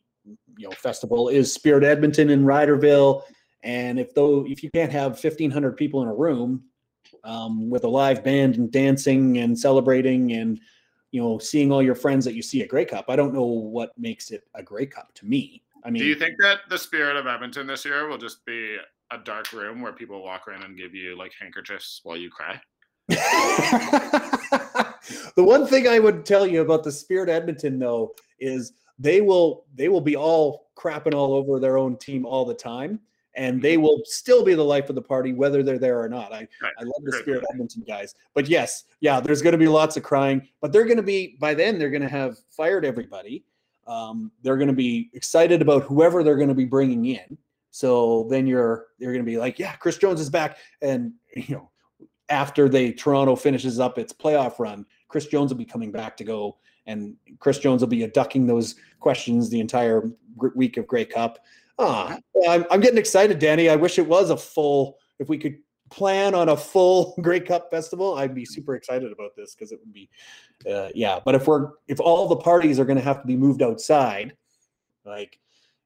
you know festival is Spirit Edmonton and Riderville, and if though if you can't have fifteen hundred people in a room um, with a live band and dancing and celebrating and you know seeing all your friends that you see at Grey Cup, I don't know what makes it a Grey Cup to me. I mean, do you think that the spirit of Edmonton this year will just be a dark room where people walk around and give you like handkerchiefs while you cry? [laughs] the one thing I would tell you about the Spirit Edmonton though is they will they will be all crapping all over their own team all the time and they will still be the life of the party whether they're there or not. I Right. I love the Spirit. Edmonton guys. But yes, yeah, there's going to be lots of crying, but they're going to be by then they're going to have fired everybody. Um, they're going to be excited about whoever they're going to be bringing in. So then you're you're going to be like, yeah, Chris Jones is back, and you know after they Toronto finishes up its playoff run, Chris Jones will be coming back to go, and Chris Jones will be ducking those questions the entire week of Grey Cup. Ah, I'm, I'm getting excited, Danny. I wish it was a full. If we could plan on a full [laughs] Grey Cup festival, I'd be super excited about this because it would be, uh, yeah. But if we're if all the parties are going to have to be moved outside, like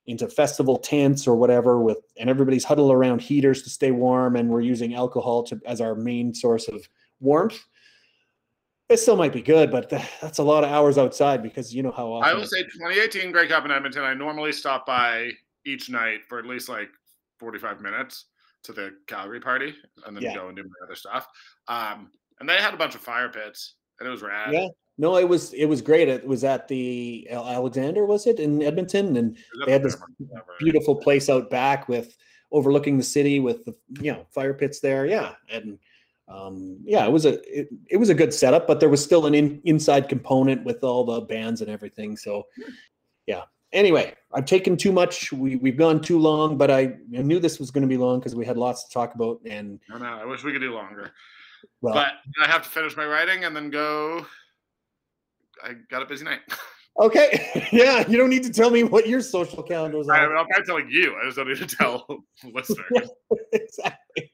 into festival tents or whatever, with and everybody's huddled around heaters to stay warm, and we're using alcohol to as our main source of warmth. It still might be good, but that's a lot of hours outside because you know how often. I will say 2018 Grey Cup in Edmonton. I normally stop by each night for at least like 45 minutes to the Calgary party and then yeah. go and do my other stuff. Um, and they had a bunch of fire pits and it was rad. Yeah. No, it was it was great. It was at the Alexander, was it in Edmonton? And they had this beautiful place out back with overlooking the city with the you know fire pits there. Yeah, and um, yeah, it was a it, it was a good setup, but there was still an in, inside component with all the bands and everything. So yeah, anyway, I've taken too much. We we've gone too long, but I, I knew this was going to be long because we had lots to talk about. And no, no, I wish we could do longer. Well, but I have to finish my writing and then go. I got a busy night. [laughs] Okay. [laughs] yeah, you don't need to tell me what your social calendars are. I, am not telling you. I just don't need to tell [laughs] listeners. exactly.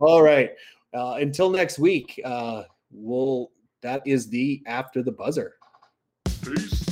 All right. Uh, until next week, uh, we'll. That is the after the buzzer. Peace.